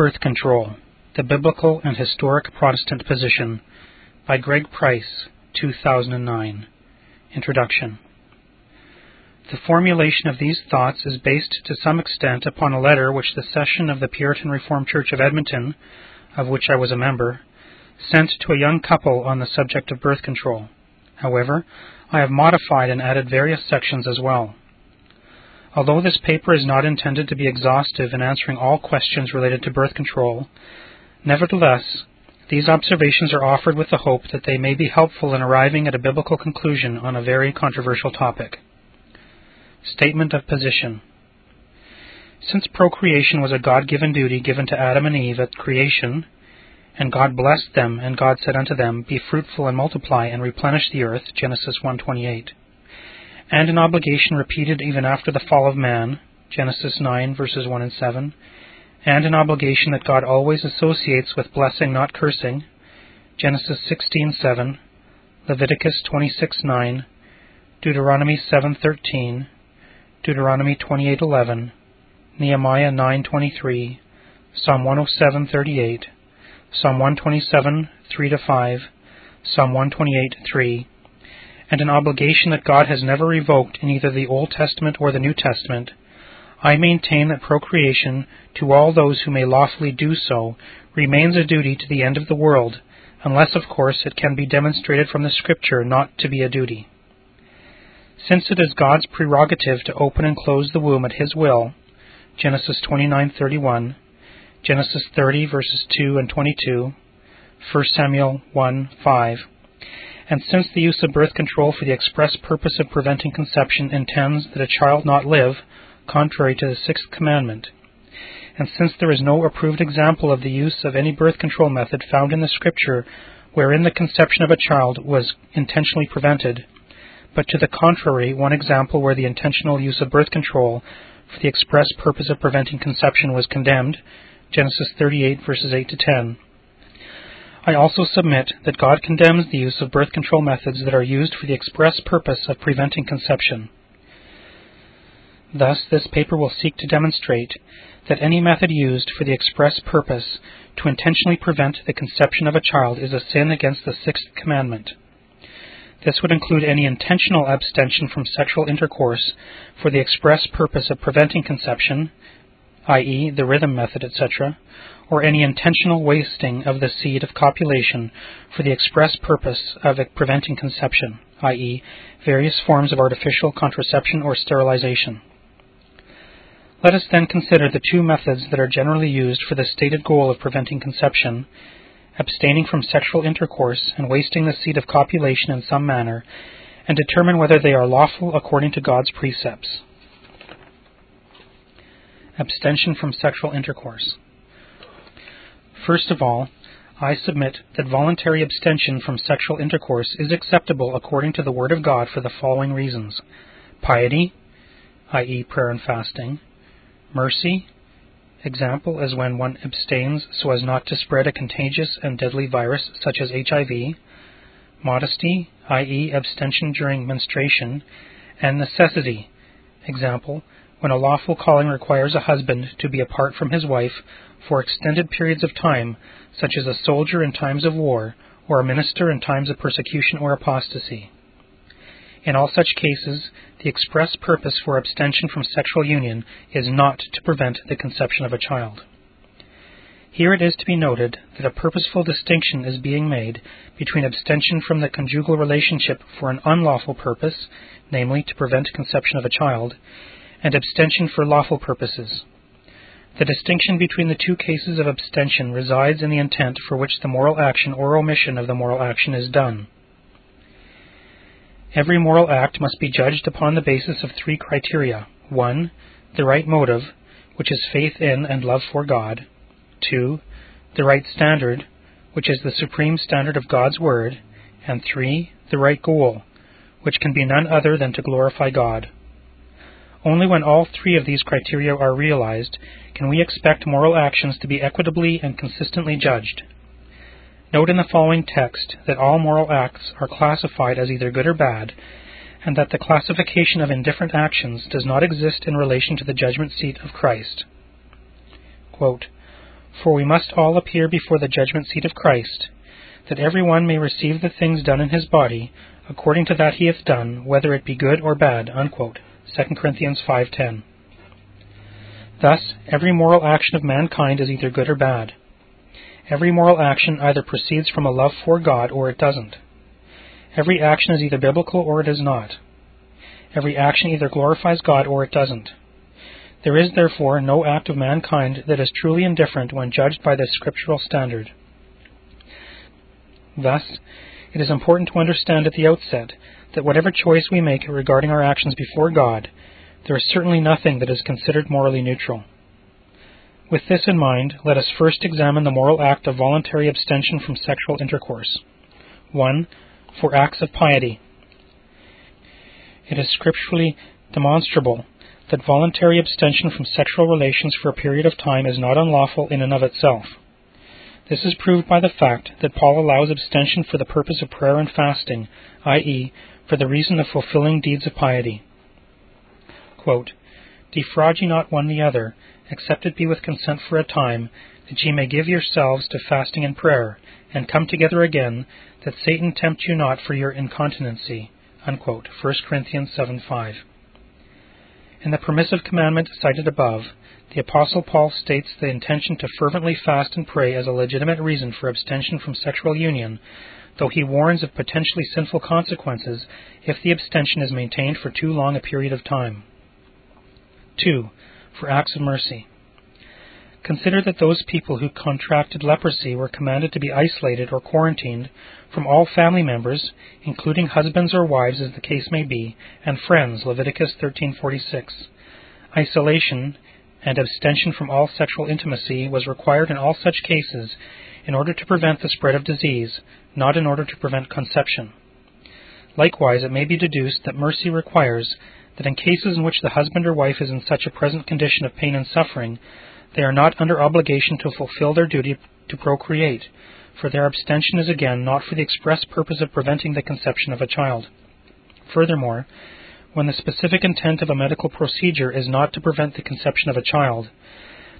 Birth Control The Biblical and Historic Protestant Position by Greg Price, 2009. Introduction. The formulation of these thoughts is based to some extent upon a letter which the session of the Puritan Reformed Church of Edmonton, of which I was a member, sent to a young couple on the subject of birth control. However, I have modified and added various sections as well. Although this paper is not intended to be exhaustive in answering all questions related to birth control, nevertheless, these observations are offered with the hope that they may be helpful in arriving at a biblical conclusion on a very controversial topic. Statement of Position Since procreation was a God given duty given to Adam and Eve at creation, and God blessed them, and God said unto them, Be fruitful and multiply, and replenish the earth, Genesis 1.28, and an obligation repeated even after the fall of man, Genesis 9 verses 1 and 7, and an obligation that God always associates with blessing not cursing, Genesis 16:7, Leviticus 26:9, Deuteronomy 7:13, Deuteronomy 28:11, Nehemiah 9:23, Psalm 107:38, Psalm 127 3 5, Psalm 128 3, and an obligation that God has never revoked in either the Old Testament or the New Testament, I maintain that procreation, to all those who may lawfully do so, remains a duty to the end of the world, unless, of course, it can be demonstrated from the Scripture not to be a duty. Since it is God's prerogative to open and close the womb at His will, Genesis 29:31, Genesis 30 verses 2 and 22, 1 Samuel 1:5 and since the use of birth control for the express purpose of preventing conception intends that a child not live, contrary to the sixth commandment, and since there is no approved example of the use of any birth control method found in the Scripture wherein the conception of a child was intentionally prevented, but to the contrary, one example where the intentional use of birth control for the express purpose of preventing conception was condemned, Genesis 38 verses 8 to 10. I also submit that God condemns the use of birth control methods that are used for the express purpose of preventing conception. Thus, this paper will seek to demonstrate that any method used for the express purpose to intentionally prevent the conception of a child is a sin against the sixth commandment. This would include any intentional abstention from sexual intercourse for the express purpose of preventing conception, i.e., the rhythm method, etc., or any intentional wasting of the seed of copulation for the express purpose of preventing conception, i.e., various forms of artificial contraception or sterilization. Let us then consider the two methods that are generally used for the stated goal of preventing conception, abstaining from sexual intercourse and wasting the seed of copulation in some manner, and determine whether they are lawful according to God's precepts. Abstention from sexual intercourse. First of all, I submit that voluntary abstention from sexual intercourse is acceptable according to the Word of God for the following reasons piety, i.e., prayer and fasting, mercy, example as when one abstains so as not to spread a contagious and deadly virus such as HIV, modesty, i.e., abstention during menstruation, and necessity, example, when a lawful calling requires a husband to be apart from his wife for extended periods of time, such as a soldier in times of war, or a minister in times of persecution or apostasy. In all such cases, the express purpose for abstention from sexual union is not to prevent the conception of a child. Here it is to be noted that a purposeful distinction is being made between abstention from the conjugal relationship for an unlawful purpose, namely to prevent conception of a child, and abstention for lawful purposes. The distinction between the two cases of abstention resides in the intent for which the moral action or omission of the moral action is done. Every moral act must be judged upon the basis of three criteria 1. The right motive, which is faith in and love for God. 2. The right standard, which is the supreme standard of God's Word. And 3. The right goal, which can be none other than to glorify God. Only when all three of these criteria are realized can we expect moral actions to be equitably and consistently judged. Note in the following text that all moral acts are classified as either good or bad, and that the classification of indifferent actions does not exist in relation to the judgment seat of Christ. Quote, For we must all appear before the judgment seat of Christ, that every one may receive the things done in his body, according to that he hath done, whether it be good or bad. Unquote. 2 Corinthians 5.10 Thus, every moral action of mankind is either good or bad. Every moral action either proceeds from a love for God or it doesn't. Every action is either biblical or it is not. Every action either glorifies God or it doesn't. There is therefore no act of mankind that is truly indifferent when judged by this scriptural standard. Thus, it is important to understand at the outset that whatever choice we make regarding our actions before God, there is certainly nothing that is considered morally neutral. With this in mind, let us first examine the moral act of voluntary abstention from sexual intercourse. 1. For acts of piety. It is scripturally demonstrable that voluntary abstention from sexual relations for a period of time is not unlawful in and of itself. This is proved by the fact that Paul allows abstention for the purpose of prayer and fasting, i.e., for the reason of fulfilling deeds of piety. Quote, Defraud ye not one the other, except it be with consent for a time, that ye may give yourselves to fasting and prayer, and come together again, that Satan tempt you not for your incontinency. Unquote. 1 Corinthians 7 5. In the permissive commandment cited above, the Apostle Paul states the intention to fervently fast and pray as a legitimate reason for abstention from sexual union, though he warns of potentially sinful consequences if the abstention is maintained for too long a period of time. 2. For acts of mercy. Consider that those people who contracted leprosy were commanded to be isolated or quarantined from all family members, including husbands or wives as the case may be, and friends, Leviticus 13:46. Isolation and abstention from all sexual intimacy was required in all such cases in order to prevent the spread of disease, not in order to prevent conception. Likewise, it may be deduced that mercy requires that in cases in which the husband or wife is in such a present condition of pain and suffering, they are not under obligation to fulfill their duty to procreate, for their abstention is again not for the express purpose of preventing the conception of a child. Furthermore, when the specific intent of a medical procedure is not to prevent the conception of a child,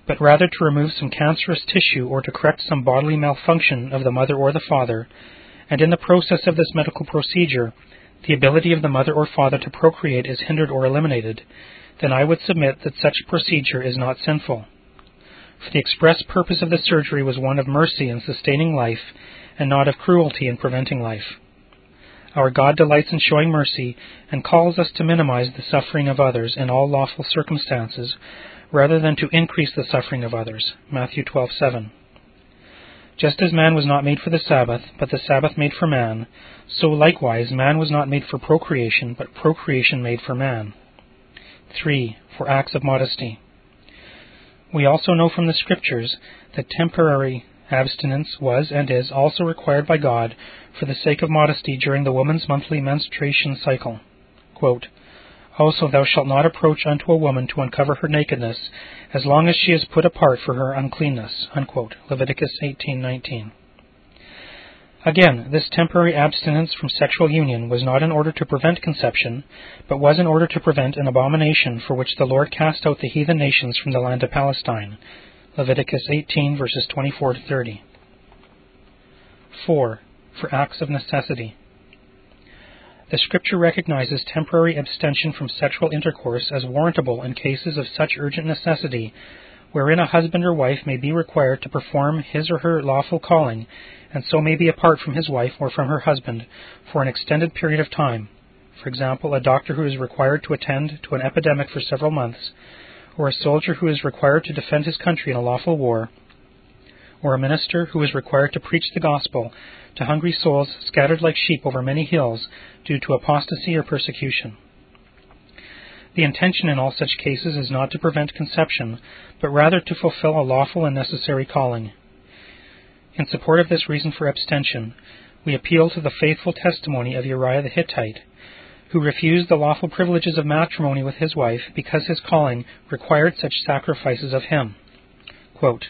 but rather to remove some cancerous tissue or to correct some bodily malfunction of the mother or the father, and in the process of this medical procedure, the ability of the mother or father to procreate is hindered or eliminated, then I would submit that such procedure is not sinful for the express purpose of the surgery was one of mercy in sustaining life, and not of cruelty in preventing life. Our God delights in showing mercy and calls us to minimize the suffering of others in all lawful circumstances, rather than to increase the suffering of others. Matthew 12:7. Just as man was not made for the Sabbath, but the Sabbath made for man, so likewise man was not made for procreation, but procreation made for man. 3. For acts of modesty. We also know from the Scriptures that temporary abstinence was and is also required by God for the sake of modesty during the woman's monthly menstruation cycle. Quote, also, thou shalt not approach unto a woman to uncover her nakedness, as long as she is put apart for her uncleanness. Unquote. Leviticus 18:19. Again, this temporary abstinence from sexual union was not in order to prevent conception, but was in order to prevent an abomination for which the Lord cast out the heathen nations from the land of Palestine. Leviticus 18 verses 24 to 30. 4. For acts of necessity. The Scripture recognizes temporary abstention from sexual intercourse as warrantable in cases of such urgent necessity wherein a husband or wife may be required to perform his or her lawful calling, and so may be apart from his wife or from her husband for an extended period of time. For example, a doctor who is required to attend to an epidemic for several months, or a soldier who is required to defend his country in a lawful war, or a minister who is required to preach the gospel to hungry souls scattered like sheep over many hills due to apostasy or persecution. The intention in all such cases is not to prevent conception, but rather to fulfill a lawful and necessary calling. In support of this reason for abstention, we appeal to the faithful testimony of Uriah the Hittite, who refused the lawful privileges of matrimony with his wife because his calling required such sacrifices of him. Quote,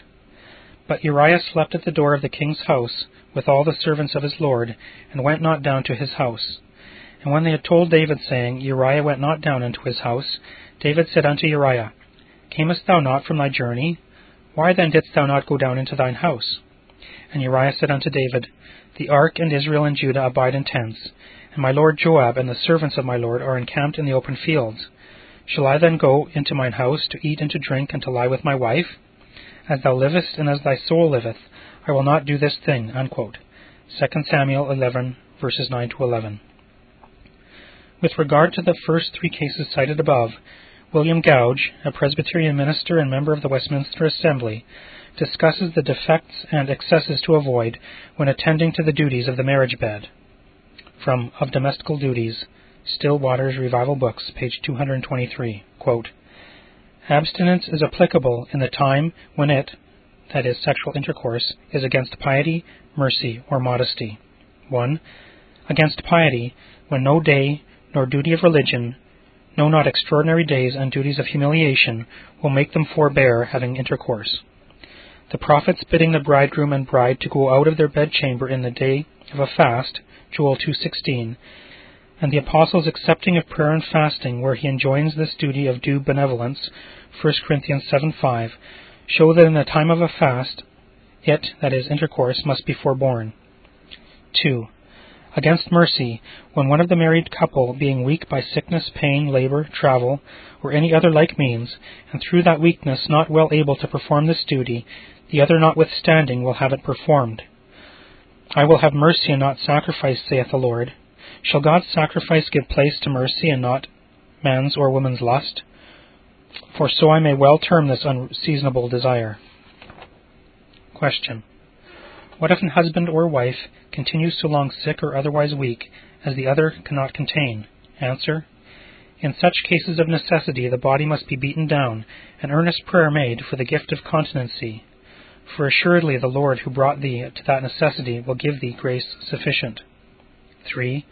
but Uriah slept at the door of the king's house with all the servants of his lord, and went not down to his house. And when they had told David, saying, Uriah went not down into his house, David said unto Uriah, Camest thou not from thy journey? Why then didst thou not go down into thine house? And Uriah said unto David, The ark and Israel and Judah abide in tents, and my lord Joab and the servants of my lord are encamped in the open fields. Shall I then go into mine house to eat and to drink and to lie with my wife? As thou livest and as thy soul liveth, I will not do this thing. Unquote. 2 Samuel 11, verses 9 to 11. With regard to the first three cases cited above, William Gouge, a Presbyterian minister and member of the Westminster Assembly, discusses the defects and excesses to avoid when attending to the duties of the marriage bed. From Of Domestical Duties, Still Waters Revival Books, page 223. Quote, Abstinence is applicable in the time when it, that is, sexual intercourse, is against piety, mercy, or modesty. 1. Against piety, when no day nor duty of religion no, not extraordinary days and duties of humiliation will make them forbear having intercourse. The prophets bidding the bridegroom and bride to go out of their bedchamber in the day of a fast, Joel 2:16, and the apostles accepting of prayer and fasting where he enjoins this duty of due benevolence, 1 Corinthians 7:5, show that in the time of a fast, it, that is intercourse, must be forborne. 2 against mercy when one of the married couple, being weak by sickness, pain, labor, travel, or any other like means, and through that weakness not well able to perform this duty, the other notwithstanding will have it performed. I will have mercy and not sacrifice, saith the Lord. Shall God's sacrifice give place to mercy and not man's or woman's lust? For so I may well term this unseasonable desire. Question. What if an husband or wife continues so long sick or otherwise weak as the other cannot contain? Answer. In such cases of necessity, the body must be beaten down, and earnest prayer made for the gift of continency. For assuredly the Lord who brought thee to that necessity will give thee grace sufficient. 3.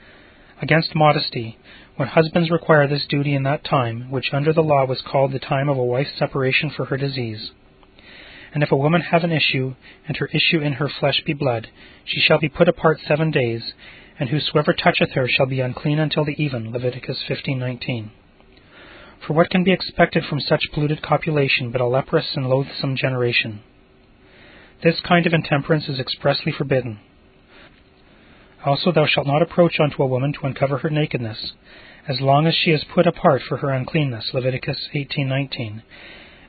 Against modesty, when husbands require this duty in that time, which under the law was called the time of a wife's separation for her disease. And if a woman have an issue, and her issue in her flesh be blood, she shall be put apart seven days, and whosoever toucheth her shall be unclean until the even. Leviticus 15:19. For what can be expected from such polluted copulation but a leprous and loathsome generation? This kind of intemperance is expressly forbidden. Also, thou shalt not approach unto a woman to uncover her nakedness, as long as she is put apart for her uncleanness. Leviticus 18:19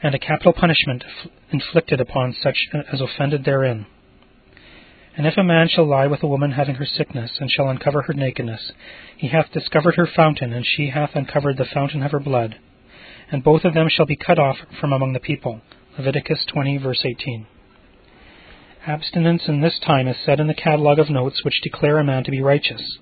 and a capital punishment inflicted upon such uh, as offended therein. And if a man shall lie with a woman having her sickness, and shall uncover her nakedness, he hath discovered her fountain, and she hath uncovered the fountain of her blood. And both of them shall be cut off from among the people. Leviticus 20, verse 18. Abstinence in this time is said in the catalogue of notes which declare a man to be righteous.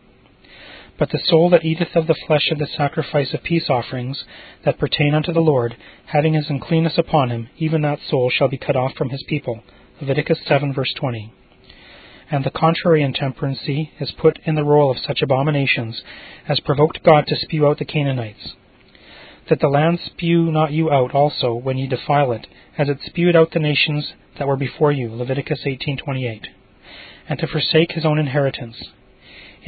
But the soul that eateth of the flesh of the sacrifice of peace offerings that pertain unto the Lord, having his uncleanness upon him, even that soul shall be cut off from his people. Leviticus 7, verse 20. And the contrary intemperancy is put in the roll of such abominations as provoked God to spew out the Canaanites. That the land spew not you out also when ye defile it, as it spewed out the nations that were before you. Leviticus 18:28. And to forsake his own inheritance.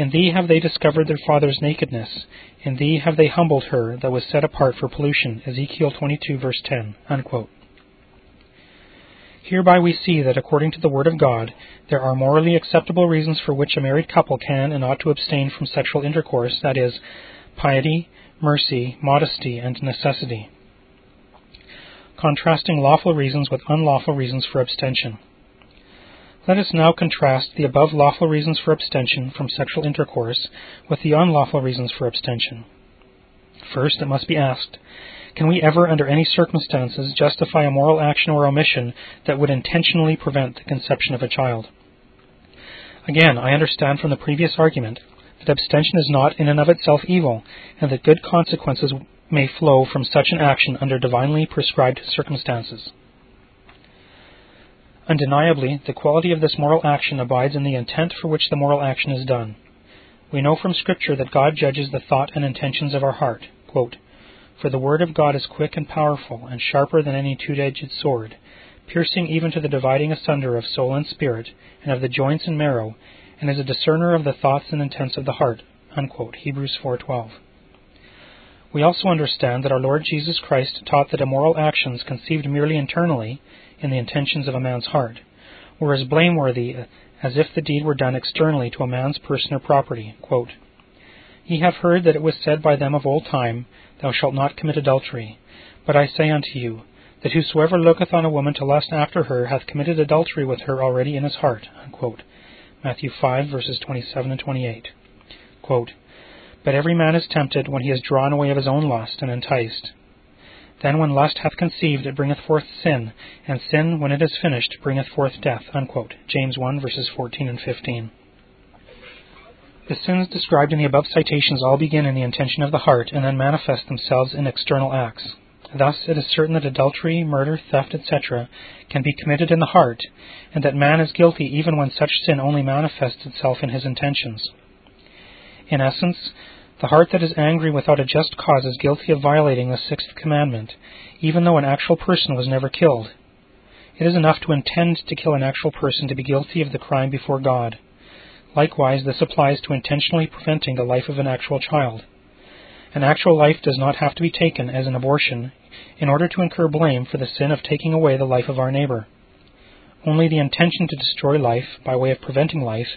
In thee have they discovered their father's nakedness. In thee have they humbled her that was set apart for pollution. Ezekiel 22, verse 10. Unquote. Hereby we see that according to the Word of God, there are morally acceptable reasons for which a married couple can and ought to abstain from sexual intercourse, that is, piety, mercy, modesty, and necessity. Contrasting lawful reasons with unlawful reasons for abstention. Let us now contrast the above lawful reasons for abstention from sexual intercourse with the unlawful reasons for abstention. First, it must be asked can we ever, under any circumstances, justify a moral action or omission that would intentionally prevent the conception of a child? Again, I understand from the previous argument that abstention is not in and of itself evil, and that good consequences may flow from such an action under divinely prescribed circumstances. Undeniably, the quality of this moral action abides in the intent for which the moral action is done. We know from Scripture that God judges the thought and intentions of our heart. Quote, For the word of God is quick and powerful, and sharper than any two edged sword, piercing even to the dividing asunder of soul and spirit, and of the joints and marrow, and is a discerner of the thoughts and intents of the heart. Unquote. Hebrews 4:12. We also understand that our Lord Jesus Christ taught that immoral actions conceived merely internally in the intentions of a man's heart, or as blameworthy as if the deed were done externally to a man's person or property. Quote, Ye have heard that it was said by them of old time, Thou shalt not commit adultery. But I say unto you, that whosoever looketh on a woman to lust after her hath committed adultery with her already in his heart. Unquote. Matthew 5, verses 27 and 28. Quote, but every man is tempted when he is drawn away of his own lust and enticed. Then when lust hath conceived, it bringeth forth sin, and sin, when it is finished, bringeth forth death. Unquote. James 1, verses 14 and 15. The sins described in the above citations all begin in the intention of the heart and then manifest themselves in external acts. Thus, it is certain that adultery, murder, theft, etc., can be committed in the heart, and that man is guilty even when such sin only manifests itself in his intentions. In essence, the heart that is angry without a just cause is guilty of violating the sixth commandment, even though an actual person was never killed. It is enough to intend to kill an actual person to be guilty of the crime before God. Likewise, this applies to intentionally preventing the life of an actual child. An actual life does not have to be taken as an abortion in order to incur blame for the sin of taking away the life of our neighbor. Only the intention to destroy life, by way of preventing life,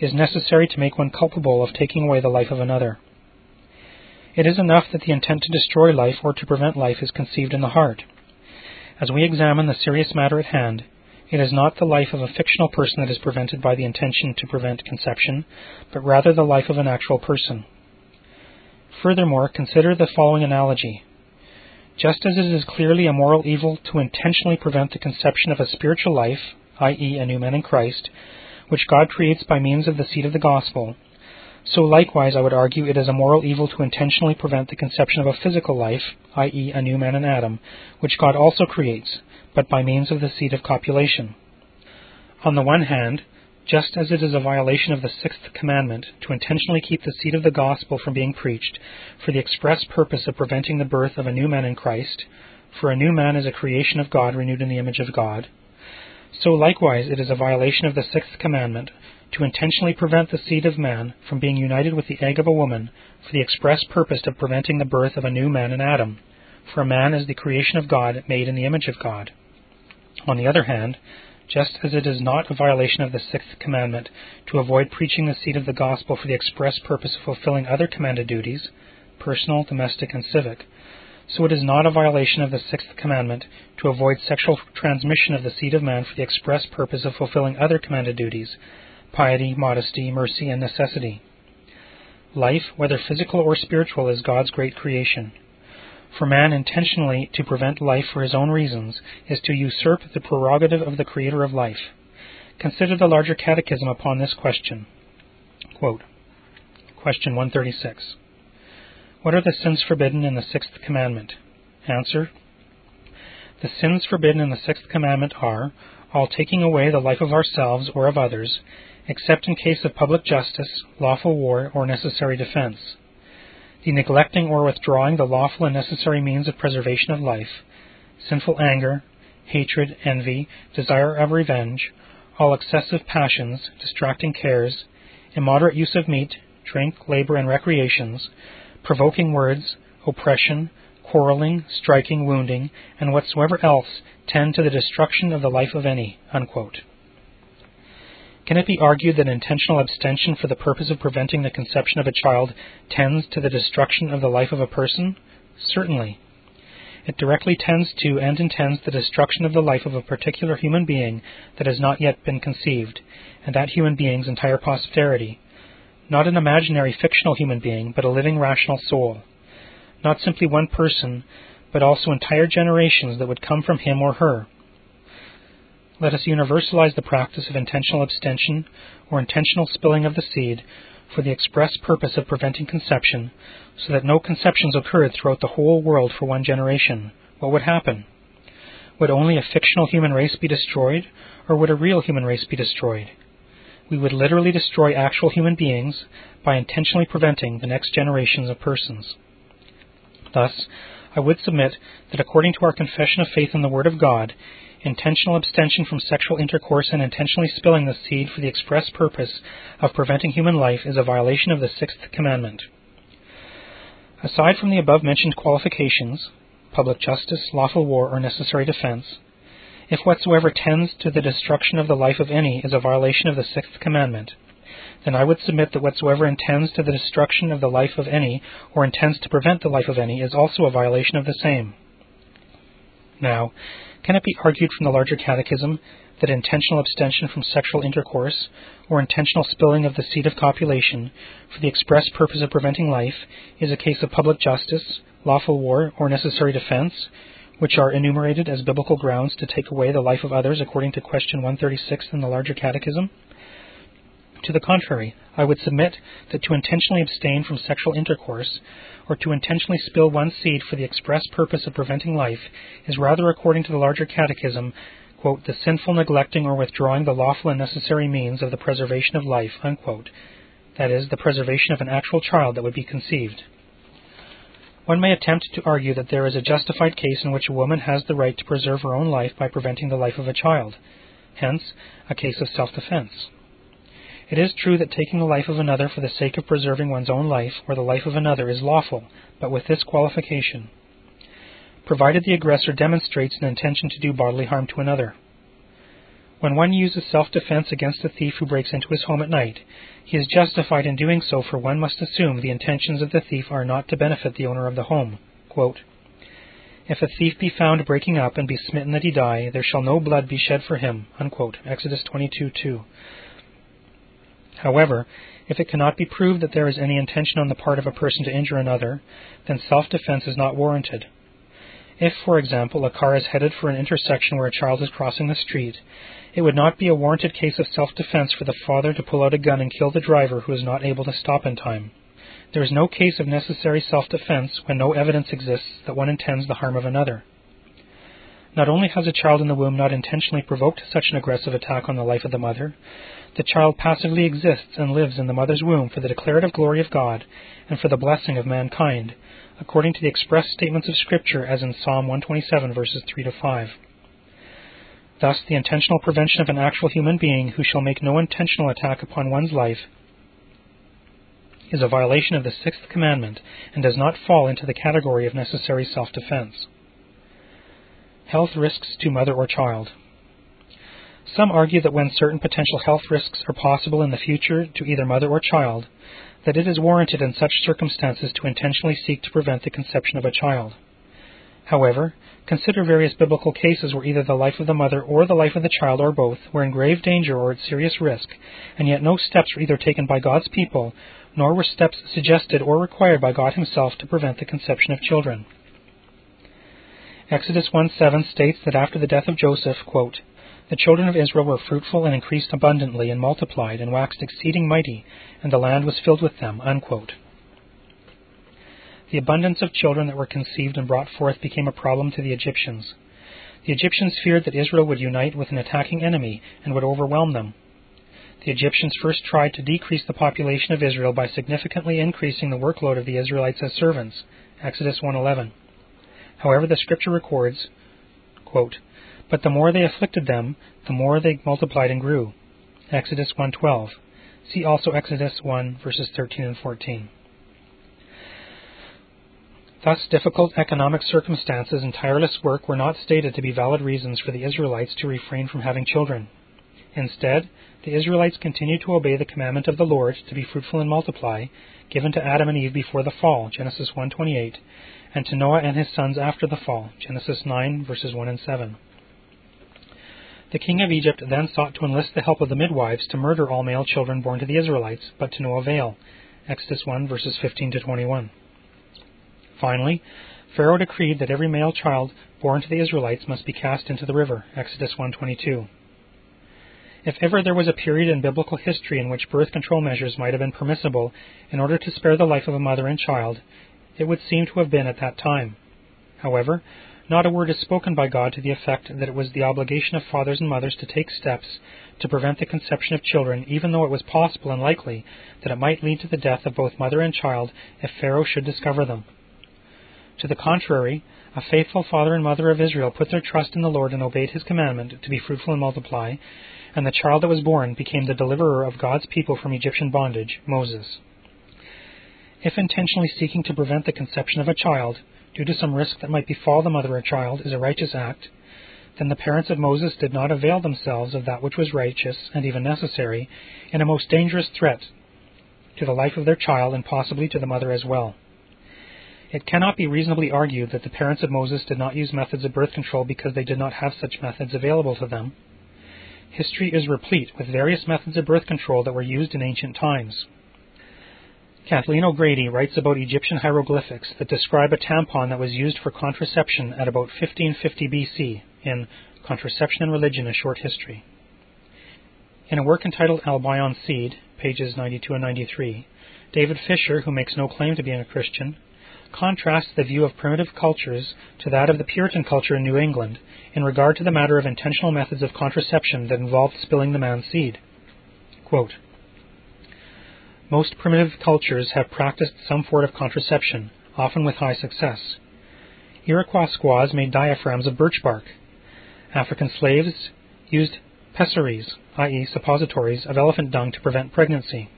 is necessary to make one culpable of taking away the life of another. It is enough that the intent to destroy life or to prevent life is conceived in the heart. As we examine the serious matter at hand, it is not the life of a fictional person that is prevented by the intention to prevent conception, but rather the life of an actual person. Furthermore, consider the following analogy. Just as it is clearly a moral evil to intentionally prevent the conception of a spiritual life, i.e., a new man in Christ, which God creates by means of the seed of the gospel, so likewise I would argue it is a moral evil to intentionally prevent the conception of a physical life, i.e., a new man in Adam, which God also creates, but by means of the seed of copulation. On the one hand, just as it is a violation of the sixth commandment to intentionally keep the seed of the gospel from being preached for the express purpose of preventing the birth of a new man in Christ, for a new man is a creation of God renewed in the image of God, so likewise it is a violation of the sixth commandment to intentionally prevent the seed of man from being united with the egg of a woman for the express purpose of preventing the birth of a new man in Adam, for a man is the creation of God made in the image of God. On the other hand, just as it is not a violation of the sixth commandment to avoid preaching the seed of the gospel for the express purpose of fulfilling other commanded duties, personal, domestic, and civic, so it is not a violation of the sixth commandment to avoid sexual transmission of the seed of man for the express purpose of fulfilling other commanded duties piety, modesty, mercy, and necessity. Life, whether physical or spiritual, is God's great creation. For man intentionally to prevent life for his own reasons is to usurp the prerogative of the Creator of life. Consider the larger catechism upon this question. Quote, question 136. What are the sins forbidden in the sixth commandment? Answer. The sins forbidden in the sixth commandment are all taking away the life of ourselves or of others, except in case of public justice, lawful war, or necessary defense, the neglecting or withdrawing the lawful and necessary means of preservation of life, sinful anger, hatred, envy, desire of revenge, all excessive passions, distracting cares, immoderate use of meat, drink, labor, and recreations, provoking words, oppression, quarreling, striking, wounding, and whatsoever else tend to the destruction of the life of any. Unquote. Can it be argued that intentional abstention for the purpose of preventing the conception of a child tends to the destruction of the life of a person? Certainly. It directly tends to and intends the destruction of the life of a particular human being that has not yet been conceived, and that human being's entire posterity, not an imaginary fictional human being, but a living rational soul. Not simply one person, but also entire generations that would come from him or her. Let us universalize the practice of intentional abstention or intentional spilling of the seed for the express purpose of preventing conception, so that no conceptions occurred throughout the whole world for one generation. What would happen? Would only a fictional human race be destroyed, or would a real human race be destroyed? we would literally destroy actual human beings by intentionally preventing the next generations of persons. Thus, I would submit that according to our confession of faith in the Word of God, intentional abstention from sexual intercourse and intentionally spilling the seed for the express purpose of preventing human life is a violation of the sixth commandment. Aside from the above mentioned qualifications, public justice, lawful war, or necessary defense, If whatsoever tends to the destruction of the life of any is a violation of the sixth commandment, then I would submit that whatsoever intends to the destruction of the life of any, or intends to prevent the life of any, is also a violation of the same. Now, can it be argued from the larger catechism that intentional abstention from sexual intercourse, or intentional spilling of the seed of copulation, for the express purpose of preventing life, is a case of public justice, lawful war, or necessary defense, which are enumerated as biblical grounds to take away the life of others according to question 136 in the larger catechism? To the contrary, I would submit that to intentionally abstain from sexual intercourse, or to intentionally spill one's seed for the express purpose of preventing life, is rather, according to the larger catechism, quote, the sinful neglecting or withdrawing the lawful and necessary means of the preservation of life, unquote. that is, the preservation of an actual child that would be conceived. One may attempt to argue that there is a justified case in which a woman has the right to preserve her own life by preventing the life of a child, hence, a case of self defense. It is true that taking the life of another for the sake of preserving one's own life or the life of another is lawful, but with this qualification provided the aggressor demonstrates an intention to do bodily harm to another. When one uses self defense against a thief who breaks into his home at night, he is justified in doing so, for one must assume the intentions of the thief are not to benefit the owner of the home. Quote, if a thief be found breaking up and be smitten that he die, there shall no blood be shed for him. Unquote. Exodus 22:2. However, if it cannot be proved that there is any intention on the part of a person to injure another, then self defense is not warranted. If, for example, a car is headed for an intersection where a child is crossing the street, it would not be a warranted case of self defense for the father to pull out a gun and kill the driver who is not able to stop in time. There is no case of necessary self defense when no evidence exists that one intends the harm of another. Not only has a child in the womb not intentionally provoked such an aggressive attack on the life of the mother, the child passively exists and lives in the mother's womb for the declarative glory of God and for the blessing of mankind, according to the express statements of Scripture as in Psalm 127 verses 3 to 5. Thus, the intentional prevention of an actual human being who shall make no intentional attack upon one's life is a violation of the sixth commandment and does not fall into the category of necessary self defense. Health risks to mother or child. Some argue that when certain potential health risks are possible in the future to either mother or child, that it is warranted in such circumstances to intentionally seek to prevent the conception of a child. However, consider various biblical cases where either the life of the mother or the life of the child or both were in grave danger or at serious risk, and yet no steps were either taken by God's people, nor were steps suggested or required by God Himself to prevent the conception of children. Exodus 1 7 states that after the death of Joseph, quote, the children of Israel were fruitful and increased abundantly and multiplied and waxed exceeding mighty, and the land was filled with them. Unquote. The abundance of children that were conceived and brought forth became a problem to the Egyptians. The Egyptians feared that Israel would unite with an attacking enemy and would overwhelm them. The Egyptians first tried to decrease the population of Israel by significantly increasing the workload of the Israelites as servants. Exodus 1:11. However, the scripture records, quote, but the more they afflicted them, the more they multiplied and grew. Exodus 1:12. See also Exodus 1 verses 13 and 14. Thus, difficult economic circumstances and tireless work were not stated to be valid reasons for the Israelites to refrain from having children. Instead, the Israelites continued to obey the commandment of the Lord to be fruitful and multiply, given to Adam and Eve before the fall, Genesis 1:28, and to Noah and his sons after the fall, Genesis 9 verses 1 and 7. The king of Egypt then sought to enlist the help of the midwives to murder all male children born to the Israelites, but to no avail. Exodus 1 verses 15 to 21. Finally, Pharaoh decreed that every male child born to the Israelites must be cast into the river. Exodus 1:22. If ever there was a period in biblical history in which birth control measures might have been permissible in order to spare the life of a mother and child, it would seem to have been at that time. However, not a word is spoken by God to the effect that it was the obligation of fathers and mothers to take steps to prevent the conception of children, even though it was possible and likely that it might lead to the death of both mother and child if Pharaoh should discover them. To the contrary, a faithful father and mother of Israel put their trust in the Lord and obeyed his commandment to be fruitful and multiply, and the child that was born became the deliverer of God's people from Egyptian bondage, Moses. If intentionally seeking to prevent the conception of a child, due to some risk that might befall the mother or child is a righteous act, then the parents of Moses did not avail themselves of that which was righteous and even necessary in a most dangerous threat to the life of their child and possibly to the mother as well. It cannot be reasonably argued that the parents of Moses did not use methods of birth control because they did not have such methods available to them. History is replete with various methods of birth control that were used in ancient times. Kathleen O'Grady writes about Egyptian hieroglyphics that describe a tampon that was used for contraception at about 1550 BC in Contraception and Religion A Short History. In a work entitled Albion Seed, pages 92 and 93, David Fischer, who makes no claim to being a Christian, contrasts the view of primitive cultures to that of the Puritan culture in New England in regard to the matter of intentional methods of contraception that involved spilling the man's seed. Quote, most primitive cultures have practiced some form of contraception, often with high success. Iroquois squaws made diaphragms of birch bark. African slaves used pessaries, i.e., suppositories, of elephant dung to prevent pregnancy.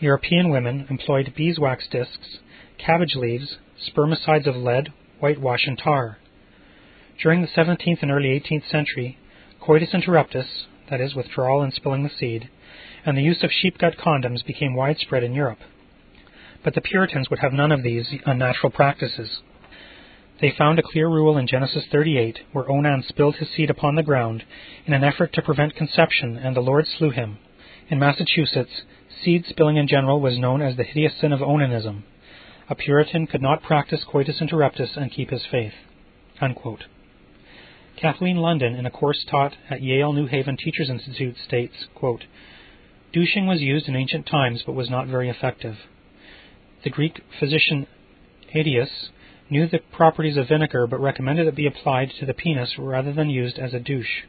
European women employed beeswax discs, cabbage leaves, spermicides of lead, whitewash, and tar. During the 17th and early 18th century, coitus interruptus, that is, withdrawal and spilling the seed, and the use of sheep gut condoms became widespread in Europe. But the Puritans would have none of these unnatural practices. They found a clear rule in Genesis 38, where Onan spilled his seed upon the ground in an effort to prevent conception, and the Lord slew him. In Massachusetts, seed spilling in general was known as the hideous sin of onanism. A Puritan could not practice coitus interruptus and keep his faith. Unquote. Kathleen London, in a course taught at Yale New Haven Teachers Institute, states, quote, Douching was used in ancient times but was not very effective. The Greek physician Aetius knew the properties of vinegar but recommended it be applied to the penis rather than used as a douche.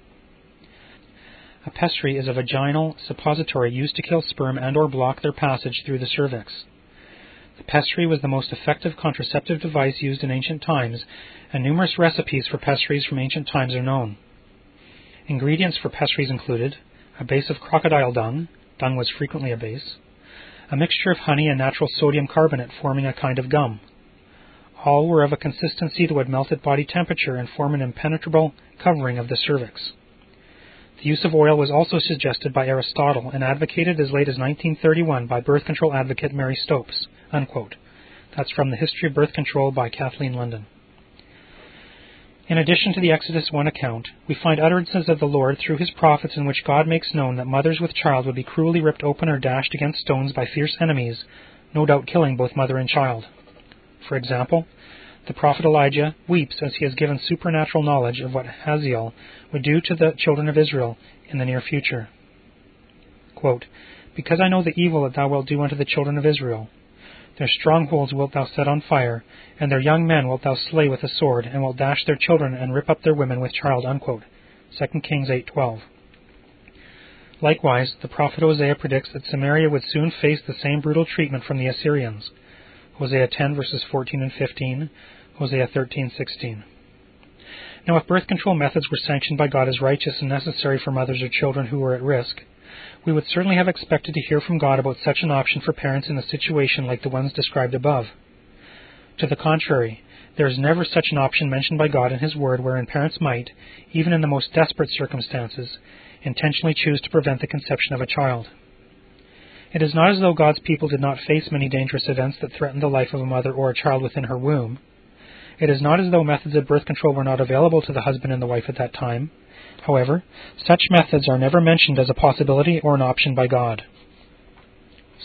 A pessary is a vaginal suppository used to kill sperm and or block their passage through the cervix. The pessary was the most effective contraceptive device used in ancient times, and numerous recipes for pessaries from ancient times are known. Ingredients for pessaries included a base of crocodile dung, dung was frequently a base, a mixture of honey and natural sodium carbonate forming a kind of gum. All were of a consistency that would melt at body temperature and form an impenetrable covering of the cervix. The use of oil was also suggested by Aristotle and advocated as late as 1931 by birth control advocate Mary Stopes. Unquote. That's from The History of Birth Control by Kathleen London. In addition to the Exodus 1 account, we find utterances of the Lord through his prophets in which God makes known that mothers with child would be cruelly ripped open or dashed against stones by fierce enemies, no doubt killing both mother and child. For example, the prophet Elisha weeps as he has given supernatural knowledge of what Hazael would do to the children of Israel in the near future. Quote, because I know the evil that thou wilt do unto the children of Israel, their strongholds wilt thou set on fire, and their young men wilt thou slay with the sword, and wilt dash their children and rip up their women with child. Unquote. 2 Kings 8:12. Likewise, the prophet Hosea predicts that Samaria would soon face the same brutal treatment from the Assyrians. Hosea 10 verses 14 and 15, Hosea 13:16. Now, if birth control methods were sanctioned by God as righteous and necessary for mothers or children who were at risk, we would certainly have expected to hear from God about such an option for parents in a situation like the ones described above. To the contrary, there is never such an option mentioned by God in His Word wherein parents might, even in the most desperate circumstances, intentionally choose to prevent the conception of a child. It is not as though God's people did not face many dangerous events that threatened the life of a mother or a child within her womb. It is not as though methods of birth control were not available to the husband and the wife at that time. However, such methods are never mentioned as a possibility or an option by God.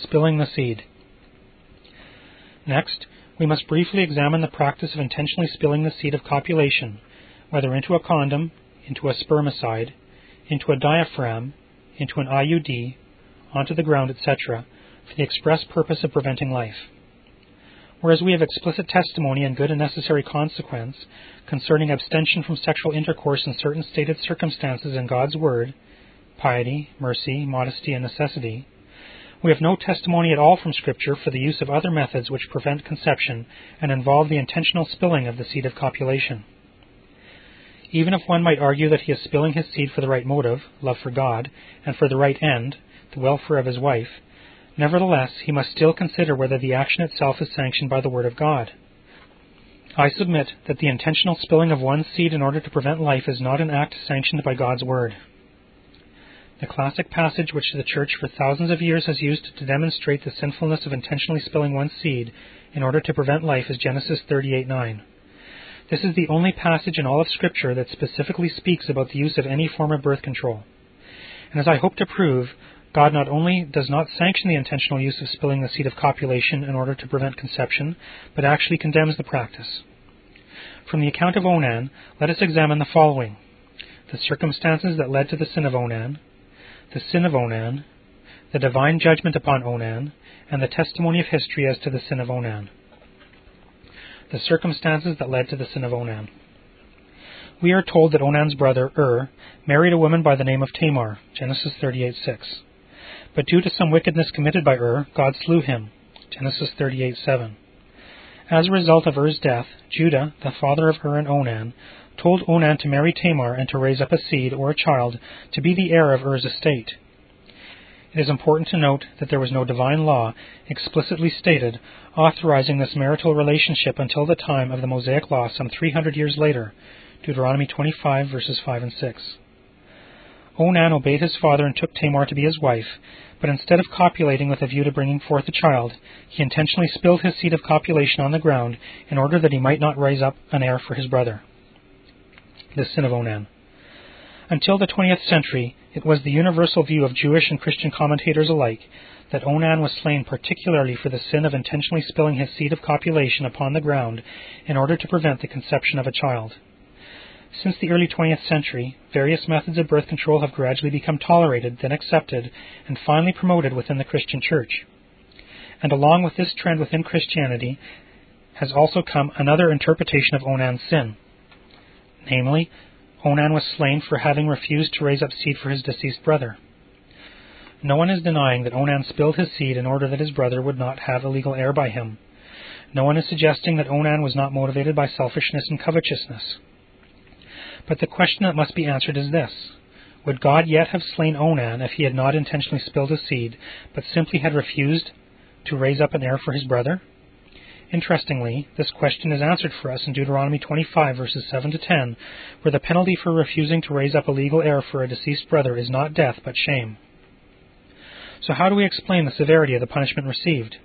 Spilling the seed. Next, we must briefly examine the practice of intentionally spilling the seed of copulation, whether into a condom, into a spermicide, into a diaphragm, into an IUD, onto the ground, etc., for the express purpose of preventing life. Whereas we have explicit testimony and good and necessary consequence concerning abstention from sexual intercourse in certain stated circumstances in God's Word piety, mercy, modesty, and necessity we have no testimony at all from Scripture for the use of other methods which prevent conception and involve the intentional spilling of the seed of copulation. Even if one might argue that he is spilling his seed for the right motive, love for God, and for the right end, the welfare of his wife, Nevertheless, he must still consider whether the action itself is sanctioned by the Word of God. I submit that the intentional spilling of one's seed in order to prevent life is not an act sanctioned by God's Word. The classic passage which the Church for thousands of years has used to demonstrate the sinfulness of intentionally spilling one's seed in order to prevent life is Genesis 38:9. This is the only passage in all of Scripture that specifically speaks about the use of any form of birth control. And as I hope to prove, God not only does not sanction the intentional use of spilling the seed of copulation in order to prevent conception, but actually condemns the practice. From the account of Onan, let us examine the following the circumstances that led to the sin of Onan, the sin of Onan, the divine judgment upon Onan, and the testimony of history as to the sin of Onan. The circumstances that led to the sin of Onan. We are told that Onan's brother, Ur, married a woman by the name of Tamar, Genesis 38:6. But due to some wickedness committed by Ur, God slew him. Genesis 38:7. As a result of Er's death, Judah, the father of Ur and Onan, told Onan to marry Tamar and to raise up a seed or a child to be the heir of Er's estate. It is important to note that there was no divine law explicitly stated authorizing this marital relationship until the time of the Mosaic Law some 300 years later, Deuteronomy 25 verses 5 and 6. Onan obeyed his father and took Tamar to be his wife, but instead of copulating with a view to bringing forth a child, he intentionally spilled his seed of copulation on the ground in order that he might not raise up an heir for his brother. The sin of Onan. Until the 20th century, it was the universal view of Jewish and Christian commentators alike that Onan was slain particularly for the sin of intentionally spilling his seed of copulation upon the ground in order to prevent the conception of a child. Since the early 20th century, various methods of birth control have gradually become tolerated, then accepted, and finally promoted within the Christian Church. And along with this trend within Christianity has also come another interpretation of Onan's sin. Namely, Onan was slain for having refused to raise up seed for his deceased brother. No one is denying that Onan spilled his seed in order that his brother would not have a legal heir by him. No one is suggesting that Onan was not motivated by selfishness and covetousness. But the question that must be answered is this Would God yet have slain Onan if he had not intentionally spilled his seed, but simply had refused to raise up an heir for his brother? Interestingly, this question is answered for us in Deuteronomy 25, verses 7 to 10, where the penalty for refusing to raise up a legal heir for a deceased brother is not death, but shame. So, how do we explain the severity of the punishment received?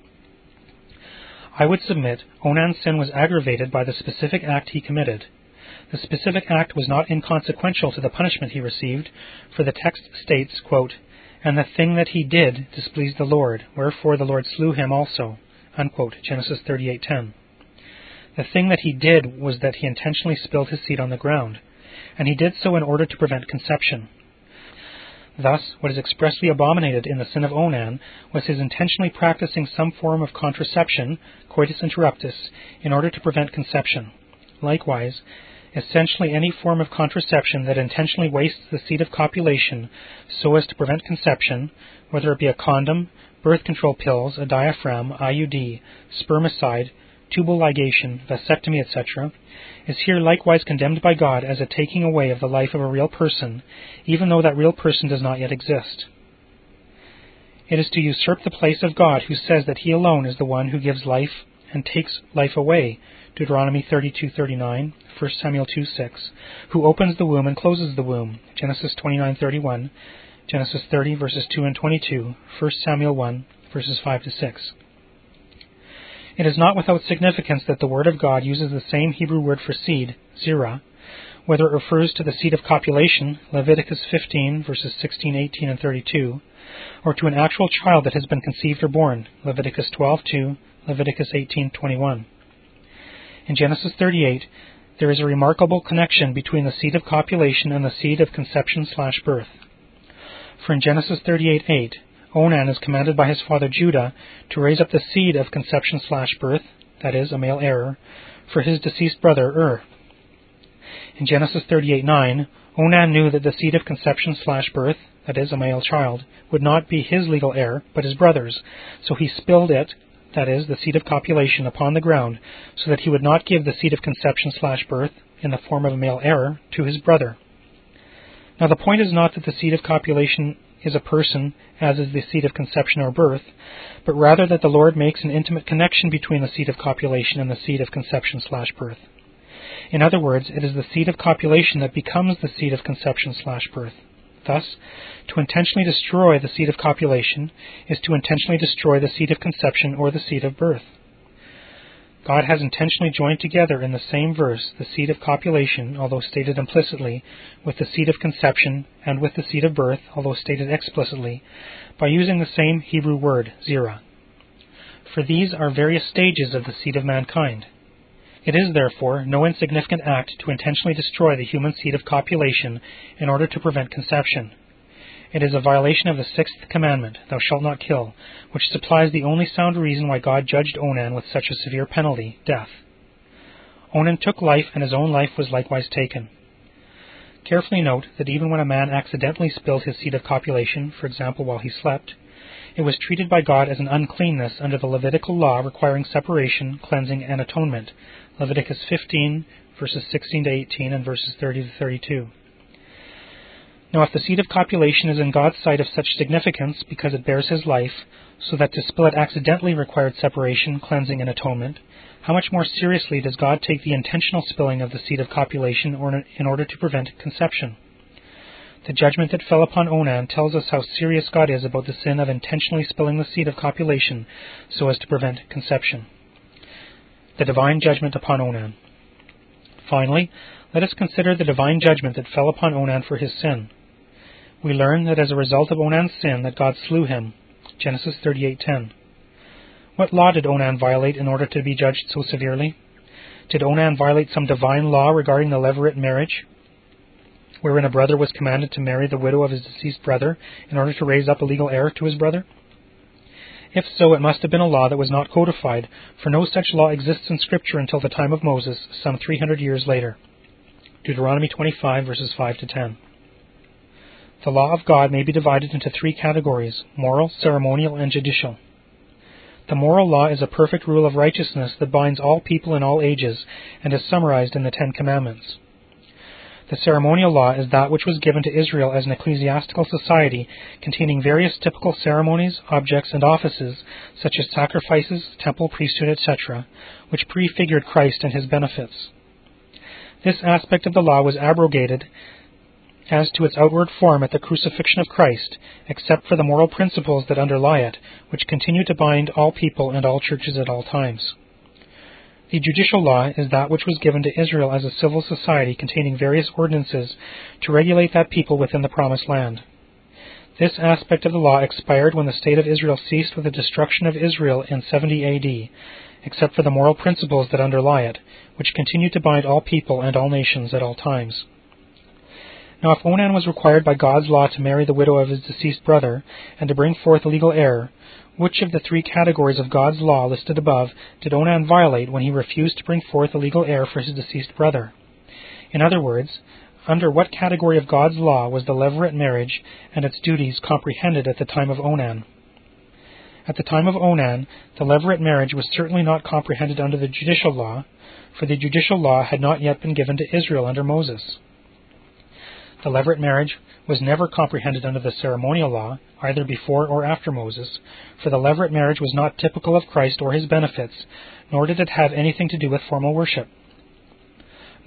I would submit Onan's sin was aggravated by the specific act he committed. The specific act was not inconsequential to the punishment he received, for the text states, quote, And the thing that he did displeased the Lord, wherefore the Lord slew him also. Unquote, Genesis 38:10. The thing that he did was that he intentionally spilled his seed on the ground, and he did so in order to prevent conception. Thus, what is expressly abominated in the sin of Onan was his intentionally practicing some form of contraception, coitus interruptus, in order to prevent conception. Likewise, essentially any form of contraception that intentionally wastes the seed of copulation so as to prevent conception, whether it be a condom, birth control pills, a diaphragm, IUD, spermicide, tubal ligation, vasectomy, etc., is here likewise condemned by God as a taking away of the life of a real person, even though that real person does not yet exist. It is to usurp the place of God who says that he alone is the one who gives life and takes life away, Deuteronomy 32:39, 1 Samuel 2:6, who opens the womb and closes the womb, Genesis 29:31, Genesis 30 verses 2 and 22, 1 Samuel 1 verses 5 to 6. It is not without significance that the Word of God uses the same Hebrew word for seed, zerah, whether it refers to the seed of copulation, Leviticus 15 verses 16, 18, and 32, or to an actual child that has been conceived or born, Leviticus 12:2, Leviticus 18:21. In Genesis 38, there is a remarkable connection between the seed of copulation and the seed of conception slash birth. For in Genesis 38:8, Onan is commanded by his father Judah to raise up the seed of conception slash birth, that is, a male heir, for his deceased brother Ur. In Genesis 38:9, Onan knew that the seed of conception slash birth, that is, a male child, would not be his legal heir, but his brother's, so he spilled it that is, the seed of copulation, upon the ground, so that he would not give the seed of conception slash birth, in the form of a male heir, to his brother. Now the point is not that the seed of copulation is a person, as is the seed of conception or birth, but rather that the Lord makes an intimate connection between the seed of copulation and the seed of conception slash birth. In other words, it is the seed of copulation that becomes the seed of conception slash birth. Thus, to intentionally destroy the seed of copulation is to intentionally destroy the seed of conception or the seed of birth. God has intentionally joined together in the same verse the seed of copulation, although stated implicitly, with the seed of conception and with the seed of birth, although stated explicitly, by using the same Hebrew word, zerah. For these are various stages of the seed of mankind. It is, therefore, no insignificant act to intentionally destroy the human seed of copulation in order to prevent conception. It is a violation of the sixth commandment, Thou shalt not kill, which supplies the only sound reason why God judged Onan with such a severe penalty, death. Onan took life, and his own life was likewise taken. Carefully note that even when a man accidentally spilled his seed of copulation, for example while he slept, it was treated by God as an uncleanness under the Levitical law requiring separation, cleansing, and atonement. Leviticus 15, verses 16 to 18, and verses 30 to 32. Now, if the seed of copulation is in God's sight of such significance because it bears his life, so that to spill it accidentally required separation, cleansing, and atonement, how much more seriously does God take the intentional spilling of the seed of copulation in order to prevent conception? The judgment that fell upon Onan tells us how serious God is about the sin of intentionally spilling the seed of copulation so as to prevent conception. The divine judgment upon Onan. Finally, let us consider the divine judgment that fell upon Onan for his sin we learn that as a result of Onan's sin that God slew him. Genesis 38:10. What law did Onan violate in order to be judged so severely? Did Onan violate some divine law regarding the levirate marriage, wherein a brother was commanded to marry the widow of his deceased brother in order to raise up a legal heir to his brother? If so, it must have been a law that was not codified, for no such law exists in Scripture until the time of Moses, some 300 years later. Deuteronomy 25, verses 5 to 10. The law of God may be divided into three categories moral, ceremonial, and judicial. The moral law is a perfect rule of righteousness that binds all people in all ages and is summarized in the Ten Commandments. The ceremonial law is that which was given to Israel as an ecclesiastical society containing various typical ceremonies, objects, and offices, such as sacrifices, temple priesthood, etc., which prefigured Christ and his benefits. This aspect of the law was abrogated as to its outward form at the crucifixion of Christ, except for the moral principles that underlie it, which continue to bind all people and all churches at all times. The judicial law is that which was given to Israel as a civil society containing various ordinances to regulate that people within the promised land. This aspect of the law expired when the state of Israel ceased with the destruction of Israel in 70 AD, except for the moral principles that underlie it, which continue to bind all people and all nations at all times. Now, if Onan was required by God's law to marry the widow of his deceased brother, and to bring forth a legal heir, which of the three categories of God's law listed above did Onan violate when he refused to bring forth a legal heir for his deceased brother? In other words, under what category of God's law was the levirate marriage and its duties comprehended at the time of Onan? At the time of Onan, the levirate marriage was certainly not comprehended under the judicial law, for the judicial law had not yet been given to Israel under Moses. The levirate marriage was never comprehended under the ceremonial law, either before or after Moses, for the levirate marriage was not typical of Christ or his benefits, nor did it have anything to do with formal worship.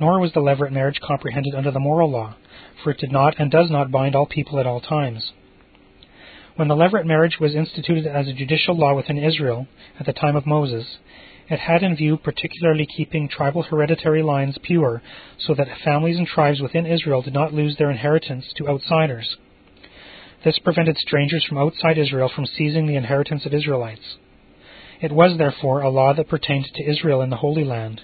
Nor was the levirate marriage comprehended under the moral law, for it did not and does not bind all people at all times. When the levirate marriage was instituted as a judicial law within Israel at the time of Moses, it had in view particularly keeping tribal hereditary lines pure so that families and tribes within Israel did not lose their inheritance to outsiders. This prevented strangers from outside Israel from seizing the inheritance of Israelites. It was, therefore, a law that pertained to Israel in the Holy Land.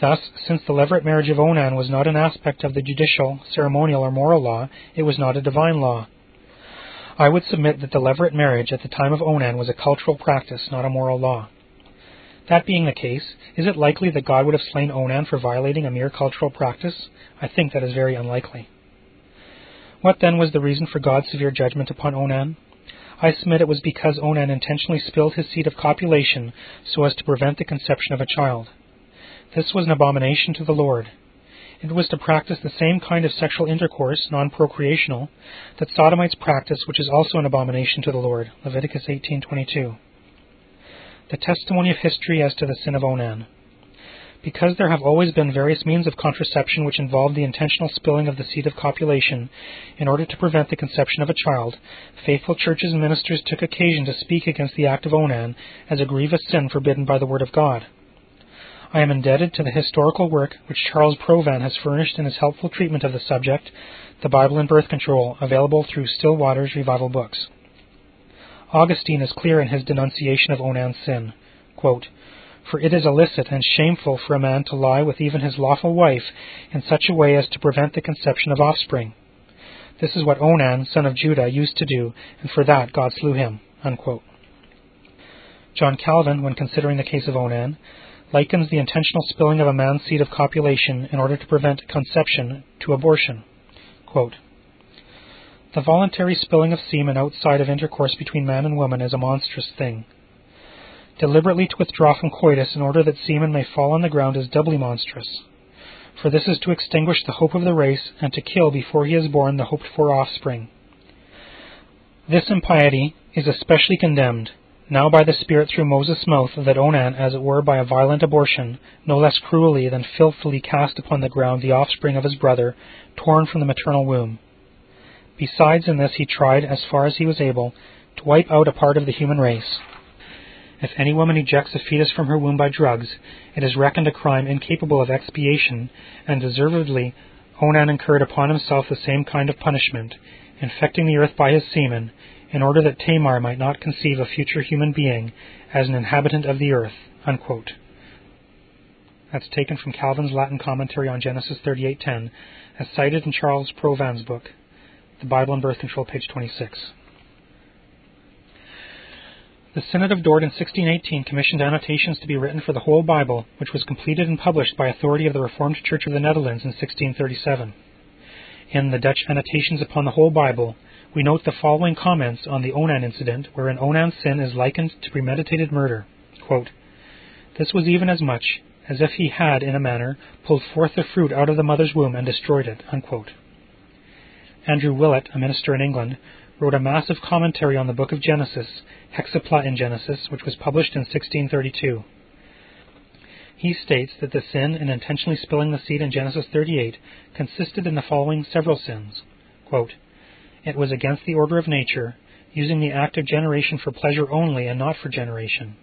Thus, since the levirate marriage of Onan was not an aspect of the judicial, ceremonial, or moral law, it was not a divine law. I would submit that the levirate marriage at the time of Onan was a cultural practice, not a moral law. That being the case, is it likely that God would have slain Onan for violating a mere cultural practice? I think that is very unlikely. What then was the reason for God's severe judgment upon Onan? I submit it was because Onan intentionally spilled his seed of copulation so as to prevent the conception of a child. This was an abomination to the Lord. It was to practice the same kind of sexual intercourse, non procreational, that sodomites practice, which is also an abomination to the Lord. Leviticus 18:22. The testimony of history as to the sin of Onan. Because there have always been various means of contraception which involved the intentional spilling of the seed of copulation in order to prevent the conception of a child, faithful churches and ministers took occasion to speak against the act of Onan as a grievous sin forbidden by the Word of God. I am indebted to the historical work which Charles Provan has furnished in his helpful treatment of the subject, The Bible and Birth Control, available through Still Waters Revival Books. Augustine is clear in his denunciation of Onan's sin. Quote, for it is illicit and shameful for a man to lie with even his lawful wife in such a way as to prevent the conception of offspring. This is what Onan, son of Judah, used to do, and for that God slew him. Unquote. John Calvin, when considering the case of Onan, likens the intentional spilling of a man's seed of copulation in order to prevent conception to abortion. Quote, the voluntary spilling of semen outside of intercourse between man and woman is a monstrous thing. Deliberately to withdraw from coitus in order that semen may fall on the ground is doubly monstrous. For this is to extinguish the hope of the race and to kill before he is born the hoped for offspring. This impiety is especially condemned, now by the Spirit through Moses' mouth, that Onan, as it were by a violent abortion, no less cruelly than filthily cast upon the ground the offspring of his brother, torn from the maternal womb. Besides, in this he tried, as far as he was able, to wipe out a part of the human race. If any woman ejects a fetus from her womb by drugs, it is reckoned a crime incapable of expiation, and deservedly Onan incurred upon himself the same kind of punishment, infecting the earth by his semen, in order that Tamar might not conceive a future human being as an inhabitant of the earth. Unquote. That's taken from Calvin's Latin commentary on Genesis 38:10, as cited in Charles Provan's book, The Bible and Birth Control, page 26. The Synod of Dort in 1618 commissioned annotations to be written for the whole Bible, which was completed and published by authority of the Reformed Church of the Netherlands in 1637. In the Dutch Annotations upon the whole Bible, we note the following comments on the Onan incident, wherein Onan's sin is likened to premeditated murder. Quote, this was even as much as if he had, in a manner, pulled forth the fruit out of the mother's womb and destroyed it. Unquote. Andrew Willet, a minister in England, wrote a massive commentary on the book of Genesis, Hexapla in Genesis, which was published in 1632. He states that the sin in intentionally spilling the seed in Genesis 38 consisted in the following several sins. Quote, it was against the order of nature, using the act of generation for pleasure only and not for generation.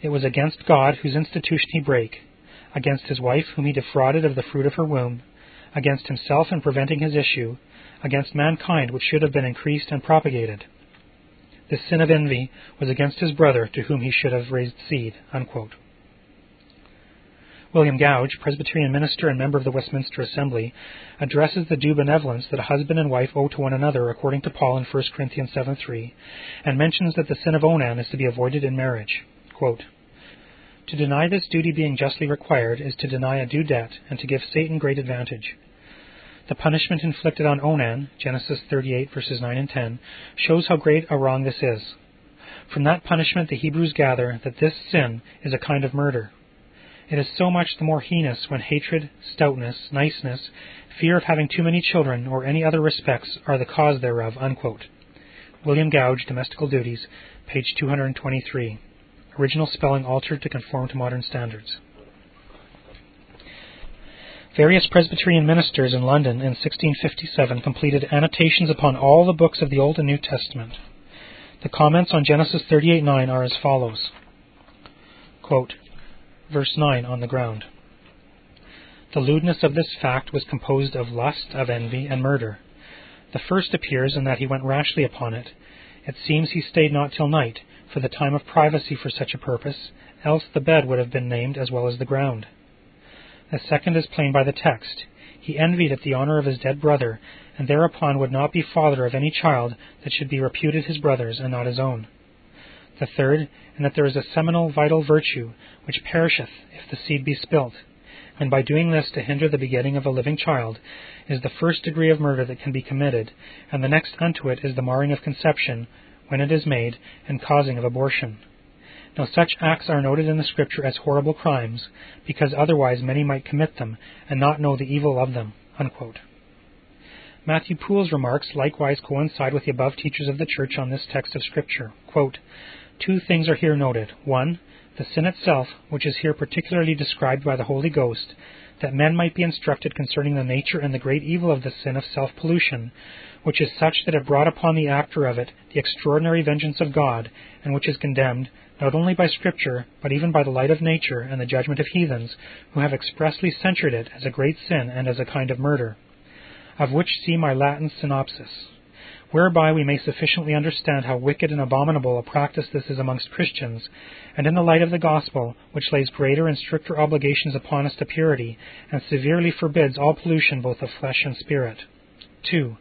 It was against God, whose institution he brake, against his wife, whom he defrauded of the fruit of her womb, against himself in preventing his issue, against mankind which should have been increased and propagated. This sin of envy was against his brother to whom he should have raised seed. Unquote. William Gouge, Presbyterian minister and member of the Westminster Assembly, addresses the due benevolence that a husband and wife owe to one another according to Paul in 1 Corinthians 7.3, and mentions that the sin of Onan is to be avoided in marriage. Quote, to deny this duty being justly required is to deny a due debt and to give Satan great advantage. The punishment inflicted on Onan, Genesis 38 verses 9 and 10, shows how great a wrong this is. From that punishment the Hebrews gather that this sin is a kind of murder. It is so much the more heinous when hatred, stoutness, niceness, fear of having too many children, or any other respects are the cause thereof. Unquote. William Gouge, Domestical Duties, page 223. Original spelling altered to conform to modern standards. Various Presbyterian ministers in London in 1657 completed annotations upon all the books of the Old and New Testament. The comments on Genesis 38:9 are as follows. Quote, verse 9 on the ground. The lewdness of this fact was composed of lust, of envy, and murder. The first appears in that he went rashly upon it. It seems he stayed not till night, for the time of privacy for such a purpose, else the bed would have been named as well as the ground. The second is plain by the text. He envied at the honor of his dead brother, and thereupon would not be father of any child that should be reputed his brother's and not his own. The third, in that there is a seminal vital virtue, which perisheth if the seed be spilt, and by doing this to hinder the begetting of a living child, is the first degree of murder that can be committed, and the next unto it is the marring of conception, when it is made, and causing of abortion. Now such acts are noted in the Scripture as horrible crimes, because otherwise many might commit them and not know the evil of them. Unquote. Matthew Poole's remarks likewise coincide with the above teachers of the Church on this text of Scripture. Quote, Two things are here noted. One, the sin itself, which is here particularly described by the Holy Ghost, that men might be instructed concerning the nature and the great evil of the sin of self pollution, which is such that it brought upon the actor of it the extraordinary vengeance of God, and which is condemned, not only by Scripture, but even by the light of nature and the judgment of heathens, who have expressly censured it as a great sin and as a kind of murder. Of which see my Latin synopsis whereby we may sufficiently understand how wicked and abominable a practice this is amongst Christians, and in the light of the gospel, which lays greater and stricter obligations upon us to purity, and severely forbids all pollution both of flesh and spirit. 2.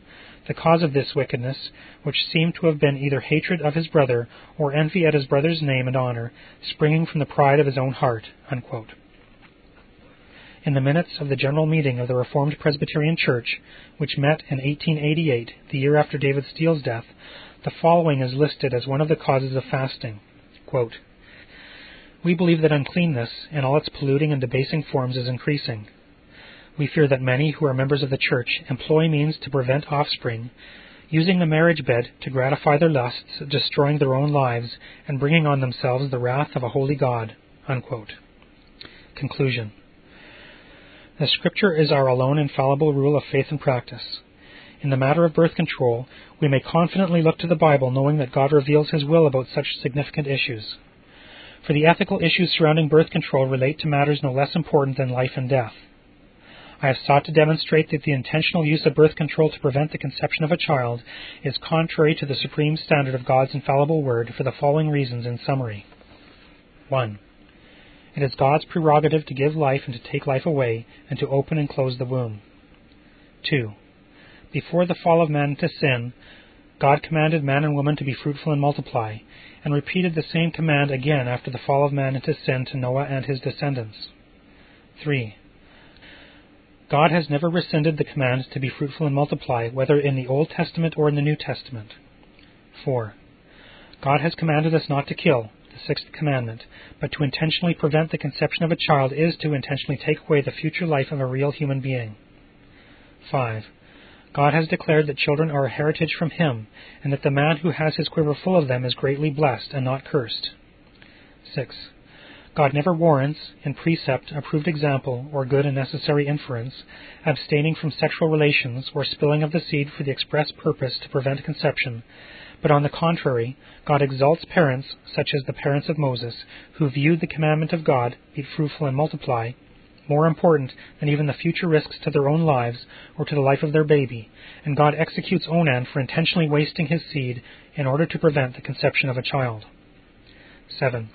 The cause of this wickedness, which seemed to have been either hatred of his brother or envy at his brother's name and honor, springing from the pride of his own heart. Unquote. In the minutes of the General Meeting of the Reformed Presbyterian Church, which met in 1888, the year after David Steele's death, the following is listed as one of the causes of fasting. Quote, we believe that uncleanness, in all its polluting and debasing forms, is increasing. We fear that many who are members of the Church employ means to prevent offspring, using the marriage bed to gratify their lusts, destroying their own lives, and bringing on themselves the wrath of a holy God. Unquote. Conclusion. The Scripture is our alone infallible rule of faith and practice. In the matter of birth control, we may confidently look to the Bible knowing that God reveals His will about such significant issues. For the ethical issues surrounding birth control relate to matters no less important than life and death. I have sought to demonstrate that the intentional use of birth control to prevent the conception of a child is contrary to the supreme standard of God's infallible word for the following reasons in summary. 1. It is God's prerogative to give life and to take life away, and to open and close the womb. 2. Before the fall of man into sin, God commanded man and woman to be fruitful and multiply, and repeated the same command again after the fall of man into sin to Noah and his descendants. 3. God has never rescinded the command to be fruitful and multiply, whether in the Old Testament or in the New Testament. 4. God has commanded us not to kill, the sixth commandment, but to intentionally prevent the conception of a child is to intentionally take away the future life of a real human being. 5. God has declared that children are a heritage from Him, and that the man who has his quiver full of them is greatly blessed and not cursed. 6. God never warrants, in precept, approved example, or good and necessary inference, abstaining from sexual relations or spilling of the seed for the express purpose to prevent conception, but on the contrary, God exalts parents, such as the parents of Moses, who viewed the commandment of God, be fruitful and multiply, more important than even the future risks to their own lives or to the life of their baby, and God executes Onan for intentionally wasting his seed in order to prevent the conception of a child. 7.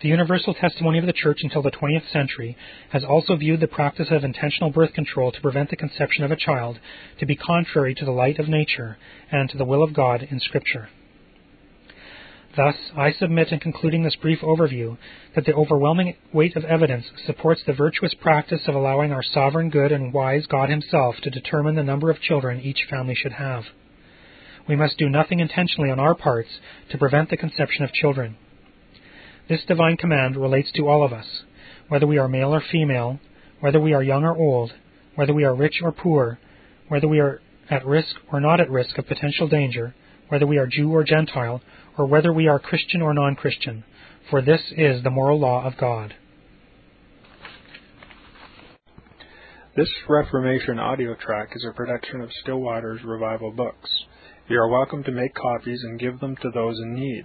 The universal testimony of the Church until the 20th century has also viewed the practice of intentional birth control to prevent the conception of a child to be contrary to the light of nature and to the will of God in Scripture. Thus, I submit in concluding this brief overview that the overwhelming weight of evidence supports the virtuous practice of allowing our sovereign good and wise God Himself to determine the number of children each family should have. We must do nothing intentionally on our parts to prevent the conception of children. This divine command relates to all of us, whether we are male or female, whether we are young or old, whether we are rich or poor, whether we are at risk or not at risk of potential danger, whether we are Jew or Gentile, or whether we are Christian or non Christian, for this is the moral law of God. This Reformation audio track is a production of Still Waters Revival Books. You are welcome to make copies and give them to those in need.